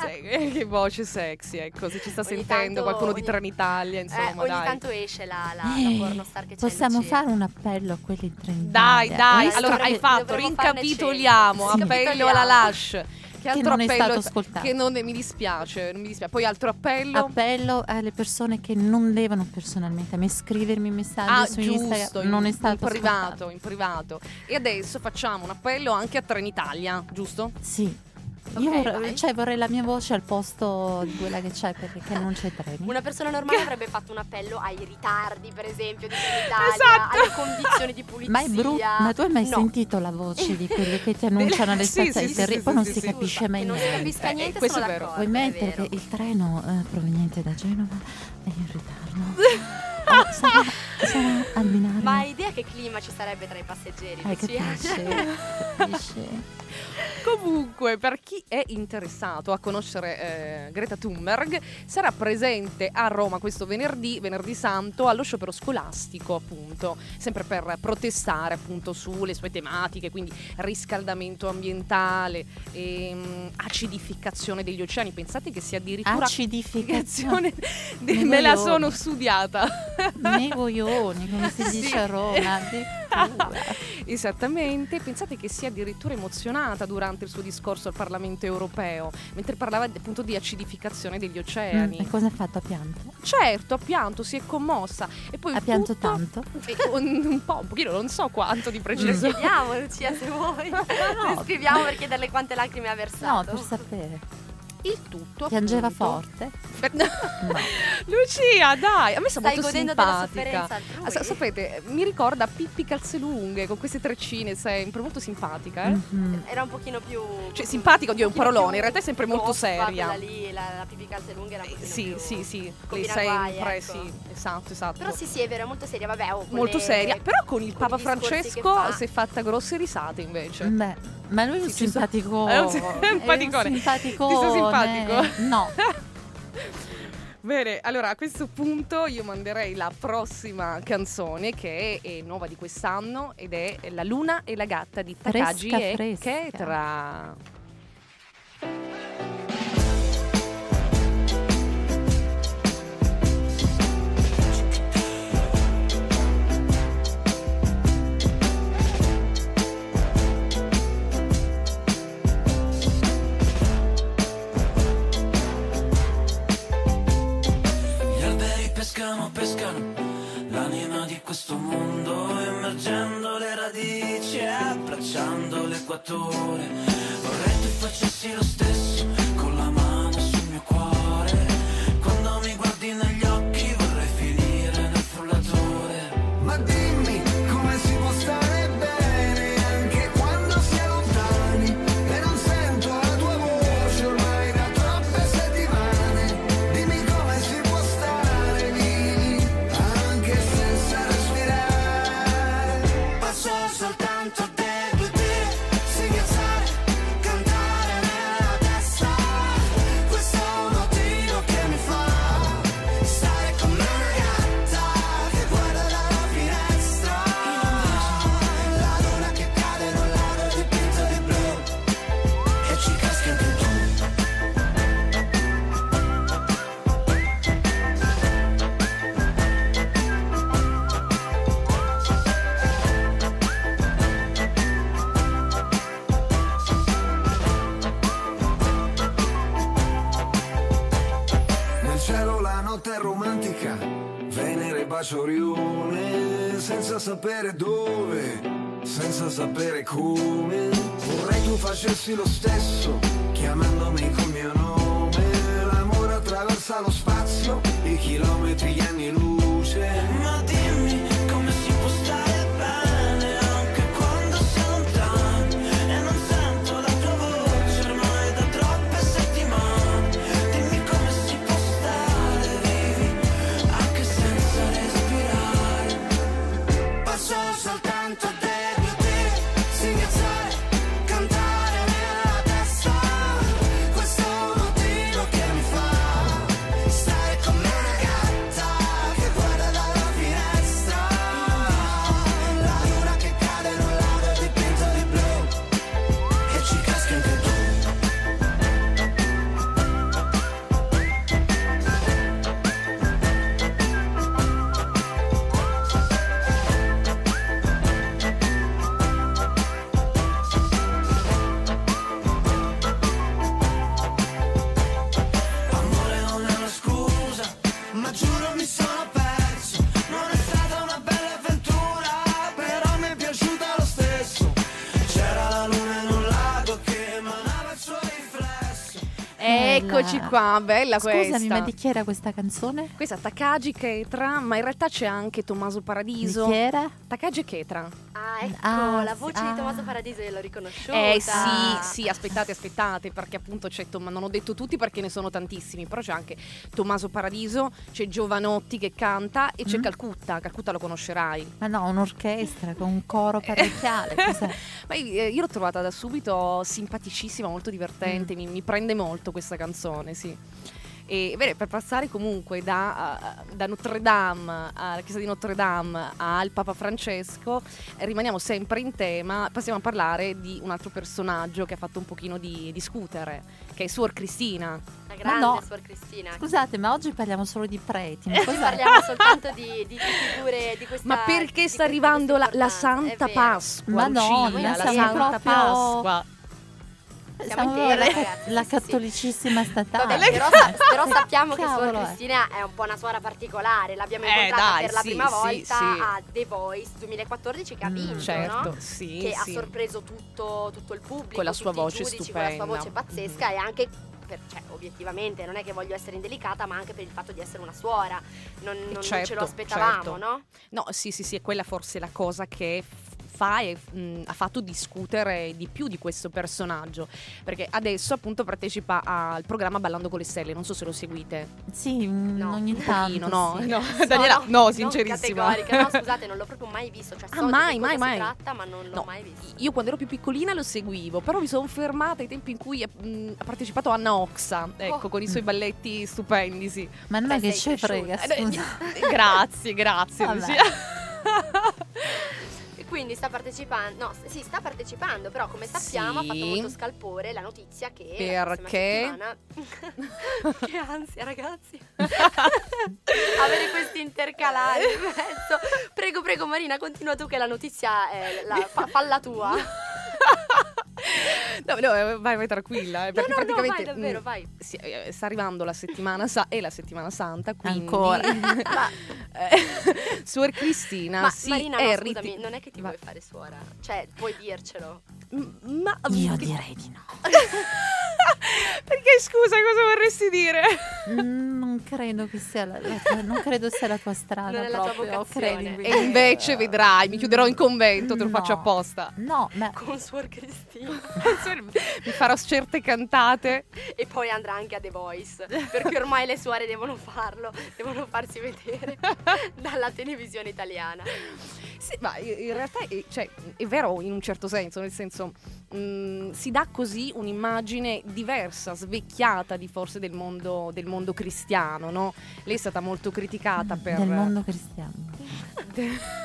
[LAUGHS] Sì, eh, che voce sexy, ecco, se ci sta Ogni sentendo tanto- qualcuno di ogni- Trenitalia, Eh, insomma, ogni dai. tanto esce la, la, Eh, la pornostar che Possiamo fare un appello a quelli Dai, Trenitalia. dai, Visto allora hai fatto, rincapitoliamo, appello alla Lash. Che altro non è stato ascoltato. Che non mi dispiace, non mi dispiace. Poi altro appello. Appello alle persone che non devono personalmente a me scrivermi messaggi Ah, su giusto, Instagram. in, Non è in stato privato, ascoltato. in privato. E adesso facciamo un appello anche a Trenitalia, giusto? Sì. Io vorrei, cioè, vorrei la mia voce al posto di quella che c'è perché non c'è treni. Una persona normale avrebbe fatto un appello ai ritardi, per esempio, di Trenitalia, Esatto. alle condizioni di pulizia. Ma è brutto, ma tu hai mai No. sentito la voce di quelli che ti annunciano le [LAUGHS] Sì, stazioni sì, terri- sì, poi sì, non si capisce mai Che non si niente. capisca Eh, niente, questo sono è vero. d'accordo, Vuoi è mettere che il treno eh, proveniente da Genova è in ritardo? [LAUGHS] Oh, sarà, sarà al binario? Ma hai idea che clima ci sarebbe tra i passeggeri? Lucia? capisci? Capisci? Comunque, per chi è interessato a conoscere eh, Greta Thunberg, sarà presente a Roma questo venerdì, venerdì santo, allo sciopero scolastico, appunto, sempre per protestare appunto sulle sue tematiche, quindi riscaldamento ambientale, ehm, acidificazione degli oceani. Pensate che sia addirittura Acidificazione. de- [LAUGHS] me la sono studiata. Nei coglioni, come si Sì. dice a Roma. [LAUGHS] Esattamente, pensate che sia addirittura emozionata durante il suo discorso al Parlamento europeo, mentre parlava appunto di acidificazione degli Mm, oceani. e cosa ha fatto? Ha pianto? Certo, ha pianto, si è commossa e poi Ha pianto tutto- tanto? Eh, un, un po', un pochino, non so quanto di Lo preciso. chiediamo, Lucia, se vuoi. [LAUGHS] Le scriviamo per chiederle quante lacrime ha No, versato. per sapere. Il tutto Piangeva appunto- forte? Per- [LAUGHS] No. Lucia, dai, a me sta Stai molto simpatica. sa- sapete, mi ricorda Pippi Calzelunghe con queste treccine, sempre molto simpatica, eh? Mhm. Era un pochino più. Cioè, simpatica, oddio, un parolone, in realtà è sempre molto seria. Lì, la, la pipi calze lunghe era un Eh, Sì, più sì, sì, lei sempre, ecco. sì, esatto, esatto. Però sì, sì, è vero, è molto seria. Vabbè, oh, Molto le- seria, però con il con Papa Francesco fa. si è fatta grosse risate invece. Beh, ma lui è un Sì, simpaticone. [LAUGHS] È un simpaticone. È un simpaticone. Simpatico? No. [LAUGHS] Bene, allora a questo punto io manderei la prossima canzone che è, è nuova di quest'anno ed è La luna e la gatta di Takagi Fresca, e fresca. Ketra. Pescano, pescano l'anima di questo mondo, immergendo le radici e abbracciando l'equatore. Vorrei tu facessi lo stesso come. Vorrei tu facessi lo stesso, chiamandomi col mio nome. L'amore attraversa lo spazio, i chilometri, gli Eccoci Bella. qua, bella Scusami, questa. ma di chi era questa canzone? Questa è Takagi Ketra, ma in realtà c'è anche Tommaso Paradiso. Di chi era? Takagi Ketra. Ah, ecco, Ah, la voce ah. di Tommaso Paradiso io l'ho riconosciuta. Eh sì, sì, aspettate, aspettate, perché appunto c'è Tom- non ho detto tutti perché ne sono tantissimi, però c'è anche Tommaso Paradiso, c'è Giovanotti che canta e c'è Mm. Calcutta, Calcutta lo conoscerai. Ma no, un'orchestra con un coro parrocchiale. Cos'è? [LAUGHS] Ma io, io l'ho trovata da subito simpaticissima, molto divertente, mi, mi prende molto questa canzone, sì. E bene, per passare comunque da, uh, da Notre Dame alla chiesa di Notre Dame al Papa Francesco, eh, rimaniamo sempre in tema, passiamo a parlare di un altro personaggio che ha fatto un pochino di discutere, che è Suor Cristina. La grande no. Suor Cristina. Scusate, ma oggi parliamo solo di preti. Ma Oggi [LAUGHS] cos'è? parliamo soltanto di, di- di figure di questa Ma perché sta arrivando la, la Santa. Pasqua? Madonna, Lucia, la Santa proprio- Pasqua. Siamo Siamo la, la sì, sì, sì. cattolicissima statale. Vabbè, però, sa- però sappiamo che Cavolo, Suor eh. Cristina è un po' una suora particolare. L'abbiamo Eh, incontrata dai, per la sì, prima sì, volta sì. a The Voice 2014 che ha Mm, vinto, Certo, no? sì, Che ha sorpreso tutto, tutto il pubblico, Con la sua voce giudici, con la sua voce stupenda. pazzesca Mhm. e anche per, cioè, obiettivamente non è che voglio essere indelicata, ma anche per il fatto di essere una suora. Non, non- non ce Certo, lo aspettavamo, certo. no? No, sì, sì, sì, è quella forse la cosa che fa e mh, ha fatto discutere di più di questo personaggio. Perché adesso appunto partecipa al programma Ballando con le Stelle, non so se lo seguite. Sì, mm, No, ogni Un tanto. pochino, no? sì. [LAUGHS] no. [LAUGHS] Daniela, no, non sincerissima. No, [LAUGHS] scusate, non l'ho proprio mai visto. Cioè, Ah, so mai, mai, mai. tratta, ma non l'ho No, mai visto. Io quando ero più piccolina lo seguivo, però mi sono fermata ai tempi in cui mh, ha partecipato Anna Oxa, ecco, Oh. con i suoi balletti stupendi, sì. Ma non è che ci frega, Eh, scusa. grazie, grazie. Vabbè. Lucia. Quindi sta partecipando, no, sì, sta partecipando, però come sappiamo ha fatto Sì. molto scalpore la notizia che Perché? la [LAUGHS] Che ansia, ragazzi. [LAUGHS] Avere questi intercalari in mezzo. Prego, prego Marina, continua tu che la notizia è la, [LAUGHS] fa, falla tua. No, no, eh, vai, vai tranquilla. eh, No, perché no, no, praticamente vai, davvero, mh, vai. sì, eh, sta arrivando la settimana sa- e la settimana santa, quindi Ancora. Ma, eh, [LAUGHS] Suor Cristina ma sì, Marina, no, riti- scusami, non è che ti vuoi fare suora. Cioè, puoi dircelo. M- Ma Io che- direi di no. [LAUGHS] Perché scusa, cosa vorresti dire? Mm, Non credo che sia la, la tua- non credo sia la tua strada Non è la tua vocazione. credimi. E invece vedrai, mi chiuderò in convento, te lo No. faccio apposta. No, ma Con Suor Cristina. [LAUGHS] Mi farò certe cantate. E poi andrà anche a The Voice. Perché ormai le suore devono farlo, devono farsi vedere [LAUGHS] dalla televisione italiana. Sì, ma in in realtà è, cioè, è vero in un certo senso, nel senso mh, si dà così un'immagine diversa, svecchiata di forse del mondo, del mondo cristiano, no? Lei è stata molto criticata per... del mondo cristiano. [LAUGHS]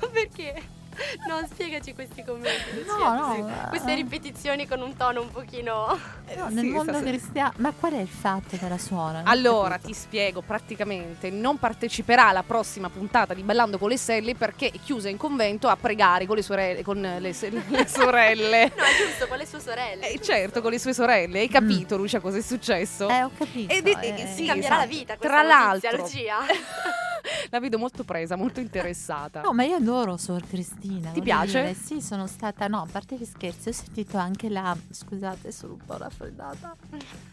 Ma perché? [LAUGHS] No, spiegaci questi commenti. No, no, eh. Queste ripetizioni con un tono un pochino. No, nel sì, mondo cristiano. Ma qual è il fatto della suora? Non ho Allora, ti spiego, praticamente non parteciperà alla prossima puntata di Ballando con le Selle perché è chiusa in convento a pregare con le sorelle. Con le, se- le [LAUGHS] sorelle. No, è giusto, con le sue sorelle. Eh, certo, con le sue sorelle. Hai capito, Lucia, cosa è successo? Eh, ho capito. Ed è- eh, sì, Cambierà esatto. la vita Tra questa notizia, l'altro. Lucia. [LAUGHS] La vedo molto presa, molto interessata. No, ma io adoro Suor Cristina. Ti voglio piace? dire, Sì, sono stata. No, a parte gli scherzi, ho sentito anche la. Scusate, sono un po' raffreddata.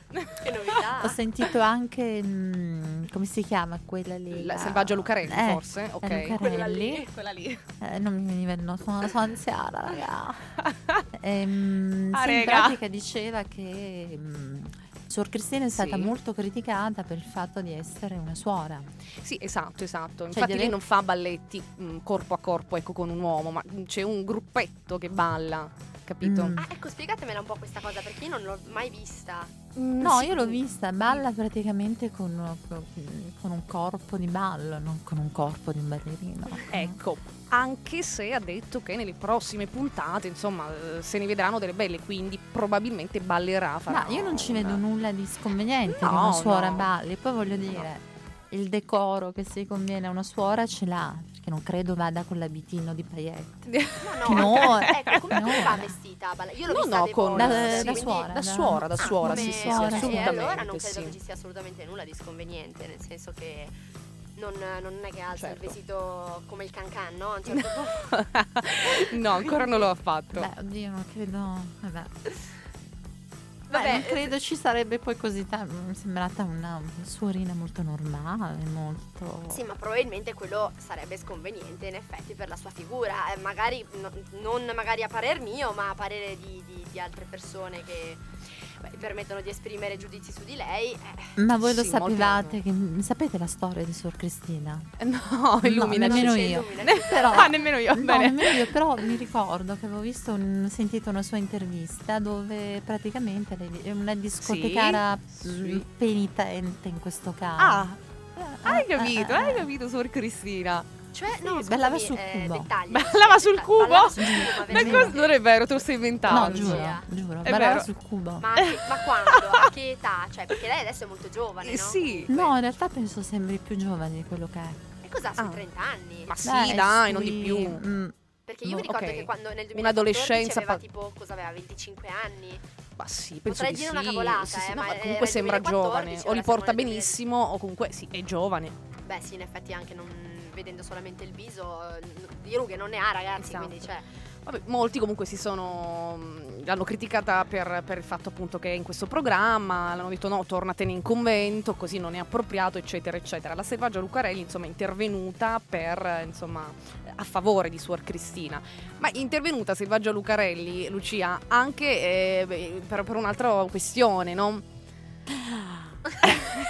che novità. Ho sentito anche. mm, come si chiama quella lì? La Selvaggia Lucarelli, Eh, forse? la Ok. Lucarelli. Quella lì. Quella lì. Eh, non mi veniva il nome, sono, sono anziana, raga. [LAUGHS] Ehm, Ah, sì, in rega. pratica diceva che mm, Suor Cristina è stata Sì. molto criticata per il fatto di essere una suora. Sì, esatto, esatto. Cioè, Infatti lei non fa balletti mh, corpo a corpo, ecco, con un uomo, ma c'è un gruppetto che balla, capito? Mm. Ah, ecco, spiegatemela un po' questa cosa perché io non l'ho mai vista. Mm, No, io l'ho vista, balla praticamente con, con un corpo di ballo, non con un corpo di un ballerino. Ecco, anche se ha detto che nelle prossime puntate, insomma, eh, se ne vedranno delle belle, quindi probabilmente ballerà. farà Ma io non ci vedo nulla di sconveniente che No, una suora no. balli. Poi voglio dire, il decoro che si conviene a una suora ce l'ha, perché non credo vada con l'abitino di paillette. [LAUGHS] No, no. No, [LAUGHS] ecco, come, come no. va vestita? Io l'ho No, vista no, con voli, Da- sì, da quindi- suora, Da da- suora, da Ah, suora, sì, sì, suora, sì, assolutamente. allora non credo sì. che ci sia assolutamente nulla di sconveniente, nel senso che non, non è che alza Certo. il vestito come il cancan, no? A un certo [LAUGHS] punto. no, ancora non l'ho fatto. Beh, oddio, non credo. Vabbè. Vabbè, Beh, non credo ci sarebbe poi così tanto. Mi è sembrata una suorina molto normale, molto. Sì, ma probabilmente quello sarebbe sconveniente in effetti per la sua figura. Eh, magari no- non magari a parer mio, ma a parere di, di- di altre persone che beh, permettono di esprimere giudizi su di lei. eh, Ma voi lo Sì, sapevate? Che, sapete la storia di Suor Cristina? No, [LAUGHS] illuminaci. nemmeno ci io. illuminaci. [LAUGHS] Però, Ah, nemmeno io, no, bene. nemmeno io, però mi ricordo che avevo visto un- sentito una sua intervista dove praticamente lei è una discotecara Sì, mm, sì. penitente in questo caso. Ah, hai Eh, capito, eh, hai eh. capito, Suor Cristina. Cioè, Sì, no, ballava scusami, sul eh, cubo. dettagli. Ballava sul cubo? Ballava sul cubo, ma cosa- non è vero, te lo stai No, inventando. giuro, Lucia. giuro. È Ballava vero. sul cubo. Ma, che- ma quando? A che età? Cioè, perché lei adesso è molto giovane, Eh, no? sì. No, in realtà penso sembri più giovane di quello che è. E cosa sui Ah. 30 anni? Ma sì, Dai, dai, sui- non di più. mm, Perché io no, mi ricordo ok. che quando nel 2014 Un'adolescenza aveva pa- tipo, cosa aveva, 25 anni? Ma sì, penso Potrei di dire sì. una cavolata, Sì, sì, eh, no, ma comunque sembra 2014, giovane. O li porta nel 2000. benissimo, o comunque sì, è giovane. Beh sì, in effetti anche non, vedendo solamente il viso, eh, di rughe non ne ha ragazzi, Esatto. quindi cioè... Vabbè, molti comunque si sono. mh, l'hanno criticata per, per il fatto appunto che è in questo programma. L'hanno detto no, tornatene in convento, così non è appropriato, eccetera, eccetera. La selvaggia Lucarelli, insomma, è intervenuta per, insomma, a favore di Suor Cristina. Ma è intervenuta Selvaggia Lucarelli, Lucia, anche eh, per, per un'altra questione, no?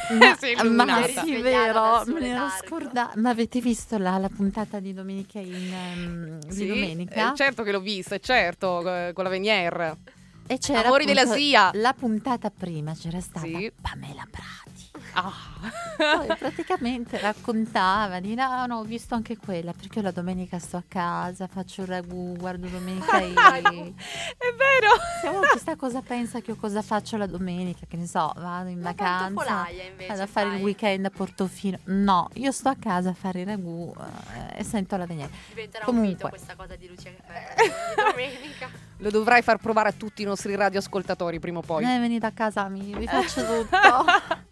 Ma, [LAUGHS] Sei ma sì, vero, me ne ero letargo. scordata. Ma avete visto la, la puntata di domenica in, ehm, di Sì, domenica? eh, certo che l'ho vista, certo, eh, con la Venier. E c'era Amori della Sia. La puntata prima c'era stata Sì. Pamela Prati. Ah. Poi praticamente raccontava di no, no, ho visto anche quella perché io la domenica sto a casa, faccio il ragù, guardo domenica i... [LAUGHS] È vero! Chissà cosa pensa che io cosa faccio la domenica, che ne so, vado in Una vacanza, invece, vado a fare il fai. weekend a Portofino. No, io sto a casa a fare il ragù eh, e sento la veniera. Diventerà un mito Comunque. questa cosa di Lucia che [LAUGHS] domenica. Lo dovrai far provare a tutti i nostri radioascoltatori prima o poi. Eh, venite a casa, mi, vi faccio [LAUGHS] tutto.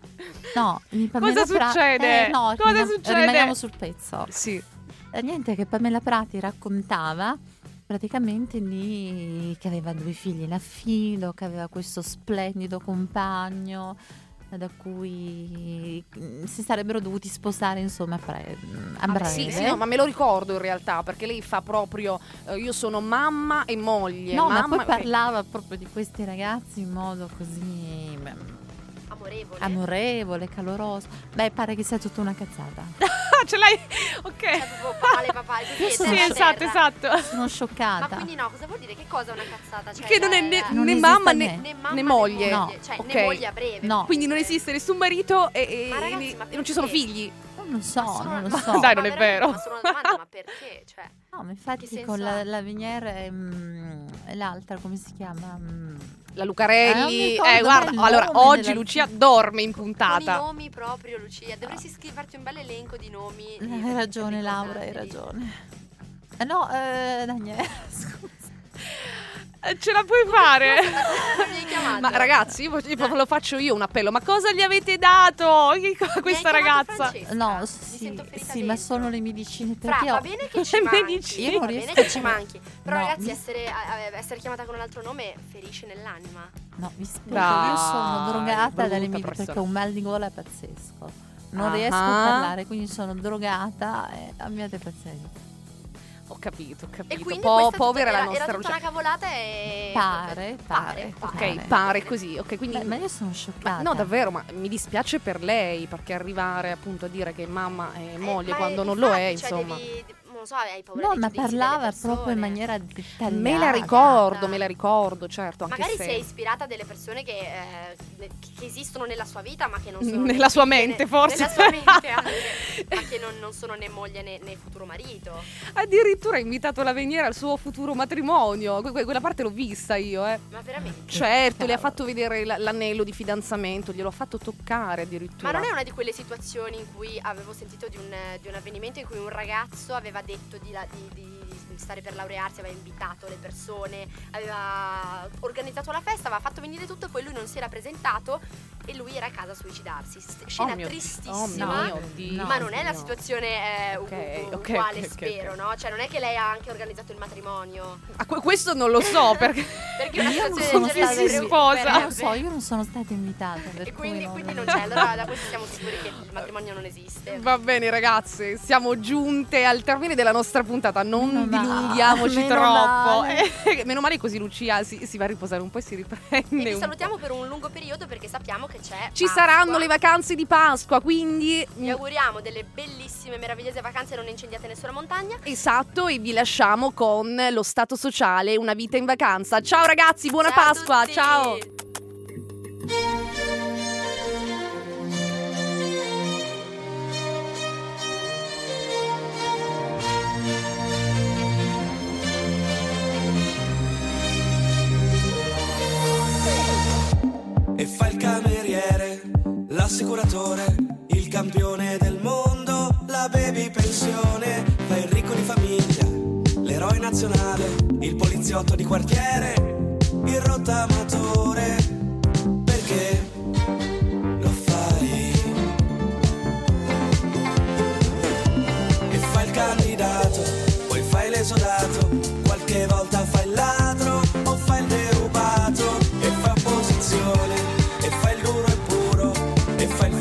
No, Cosa Pra- succede? Eh, no, Cosa rimaniamo- succede? Rimaniamo sul pezzo. Sì. Eh, niente, che Pamela Prati raccontava praticamente di, che aveva due figli in affido, che aveva questo splendido compagno da cui mm, si sarebbero dovuti sposare insomma pre- a Ah, breve. sì, sì, no, ma me lo ricordo in realtà perché lei fa proprio eh, io sono mamma e moglie. No, ma mamma poi parlava proprio di questi ragazzi in modo così beh, Amorevole. amorevole. caloroso. Beh, pare che sia tutta una cazzata. Ah, [LAUGHS] ce l'hai? Ok. Cioè, proprio papale papale, così Io è sono Sì, esatto, terra. esatto. Sono Ma scioccata. quindi no, cosa vuol dire? Che cosa è una cazzata? Cioè, Che non è la- né, la- Non né mamma né, né mamma né né moglie. No. Cioè, Ok. né moglie a breve. No. Quindi non esiste nessun marito e, e- Ma ragazzi, e ma non ci sono figli. Non lo so, Ma sono- non lo ma- so. Dai, non ma è vero. Ma sono una domanda, ma perché? Cioè, No, ma infatti con la, la Veniere mm, e l'altra, come si chiama? Mm, La Eh, Lucarelli. Eh, mai guarda, allora oggi della- Lucia dorme in con i puntata. nomi proprio, Lucia. Dovresti scriverti un bel elenco di nomi. di- Hai ragione Laura, hai ragione. Eh, no, eh, Daniele, [LAUGHS] scusa. Eh, Ce la puoi fare? [LAUGHS] Mi? Ma ragazzi, io io lo faccio io un appello. Ma cosa gli avete dato a Mi questa ragazza? Francesca? No, Mi sì, sì, ma sono le medicine Fra, perché va ho- bene che [LAUGHS] ci manchi, medicine. Io non va riesco bene a che ci manchi. Però No, ragazzi, mi- essere, essere chiamata con un altro nome ferisce nell'anima. No, vi spiego, io sono drogata dalle medicine perché ho un mal di gola pazzesco. Non Ah. riesco a parlare, quindi sono drogata e abbiate pazienza. Ho capito, ho E capito. quindi Po- questa povera tutta, la era, nostra era tutta una cavolata e... Pare, pare, pare, pare. Ok, pare così. Ok, quindi. Beh, ma io sono scioccata. No, davvero, ma mi dispiace per lei perché arrivare appunto a dire che mamma è Eh, moglie ma quando è- non lo è, cioè, insomma. devi- non so, hai paura No, ma parlava proprio in maniera dettagliata. Me la ricordo, me la ricordo, certo. Anche Magari se... si è ispirata a delle persone che, eh, che esistono nella sua vita, ma che non sono [LAUGHS] Nella sua mente, né- forse. Nella sua mente [LAUGHS] anche, ma che non, non sono né moglie né, né futuro marito. Addirittura ha invitato la Veniera al suo futuro matrimonio. Que- que- quella parte l'ho vista io, eh. Ma veramente. Certo, le ha fatto vedere l- l'anello di fidanzamento, glielo ha fatto toccare addirittura. Ma non è una di quelle situazioni in cui avevo sentito di un, di un avvenimento in cui un ragazzo aveva detto di, la- di- di stare per laurearsi, aveva invitato le persone, aveva organizzato la festa, aveva fatto venire tutto e poi lui non si era presentato e lui era a casa a suicidarsi. St- Scena Oh mio- tristissima. oh Dio. Ma non è la No. situazione eh, u- Ok, u- ok, uguale, ok, ok, spero, no? Cioè, non è che lei ha anche organizzato il matrimonio. Ah, que- questo non lo so [LAUGHS] perché. Perché una Io non situazione sono del genere stata si verrebbe- sposa. Non lo so, io non sono stata invitata. Per E cui quindi, non- quindi non c'è. [LAUGHS] Allora, da questo siamo sicuri che il matrimonio non esiste. Va bene, ragazze, siamo giunte al termine della nostra puntata. Non Meno male, dilunghiamoci meno troppo. male. Eh, [LAUGHS] meno male così Lucia si, si va a riposare un po' e si riprende. E vi salutiamo po'. per un lungo periodo perché sappiamo che c'è. Ci Pasqua. saranno le vacanze di Pasqua, quindi. Vi auguriamo delle bellissime, meravigliose vacanze, non incendiate nessuna montagna. Esatto, e vi lasciamo con lo stato sociale, una vita in vacanza. Ciao ragazzi, buona Ciao Pasqua, tutti! ciao. E fa il cameriere, l'assicuratore, il campione del mondo, la baby pensione, fa il ricco di famiglia, l'eroe nazionale, il poliziotto di quartiere, puro e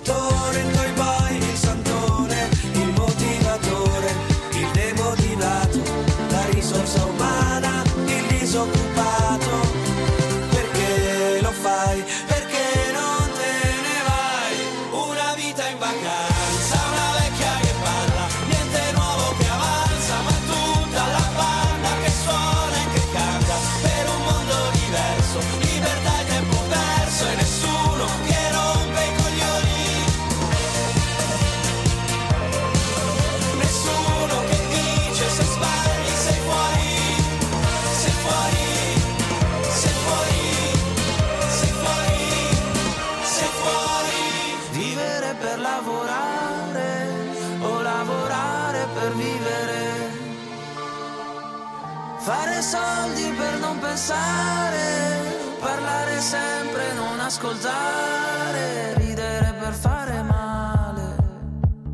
soldi per non pensare, parlare sempre, non ascoltare, ridere per fare male,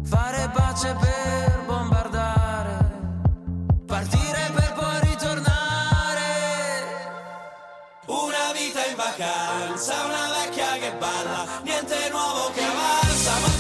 fare pace per bombardare, partire per poi ritornare. Una vita in vacanza, una vecchia che balla, niente nuovo che avanza,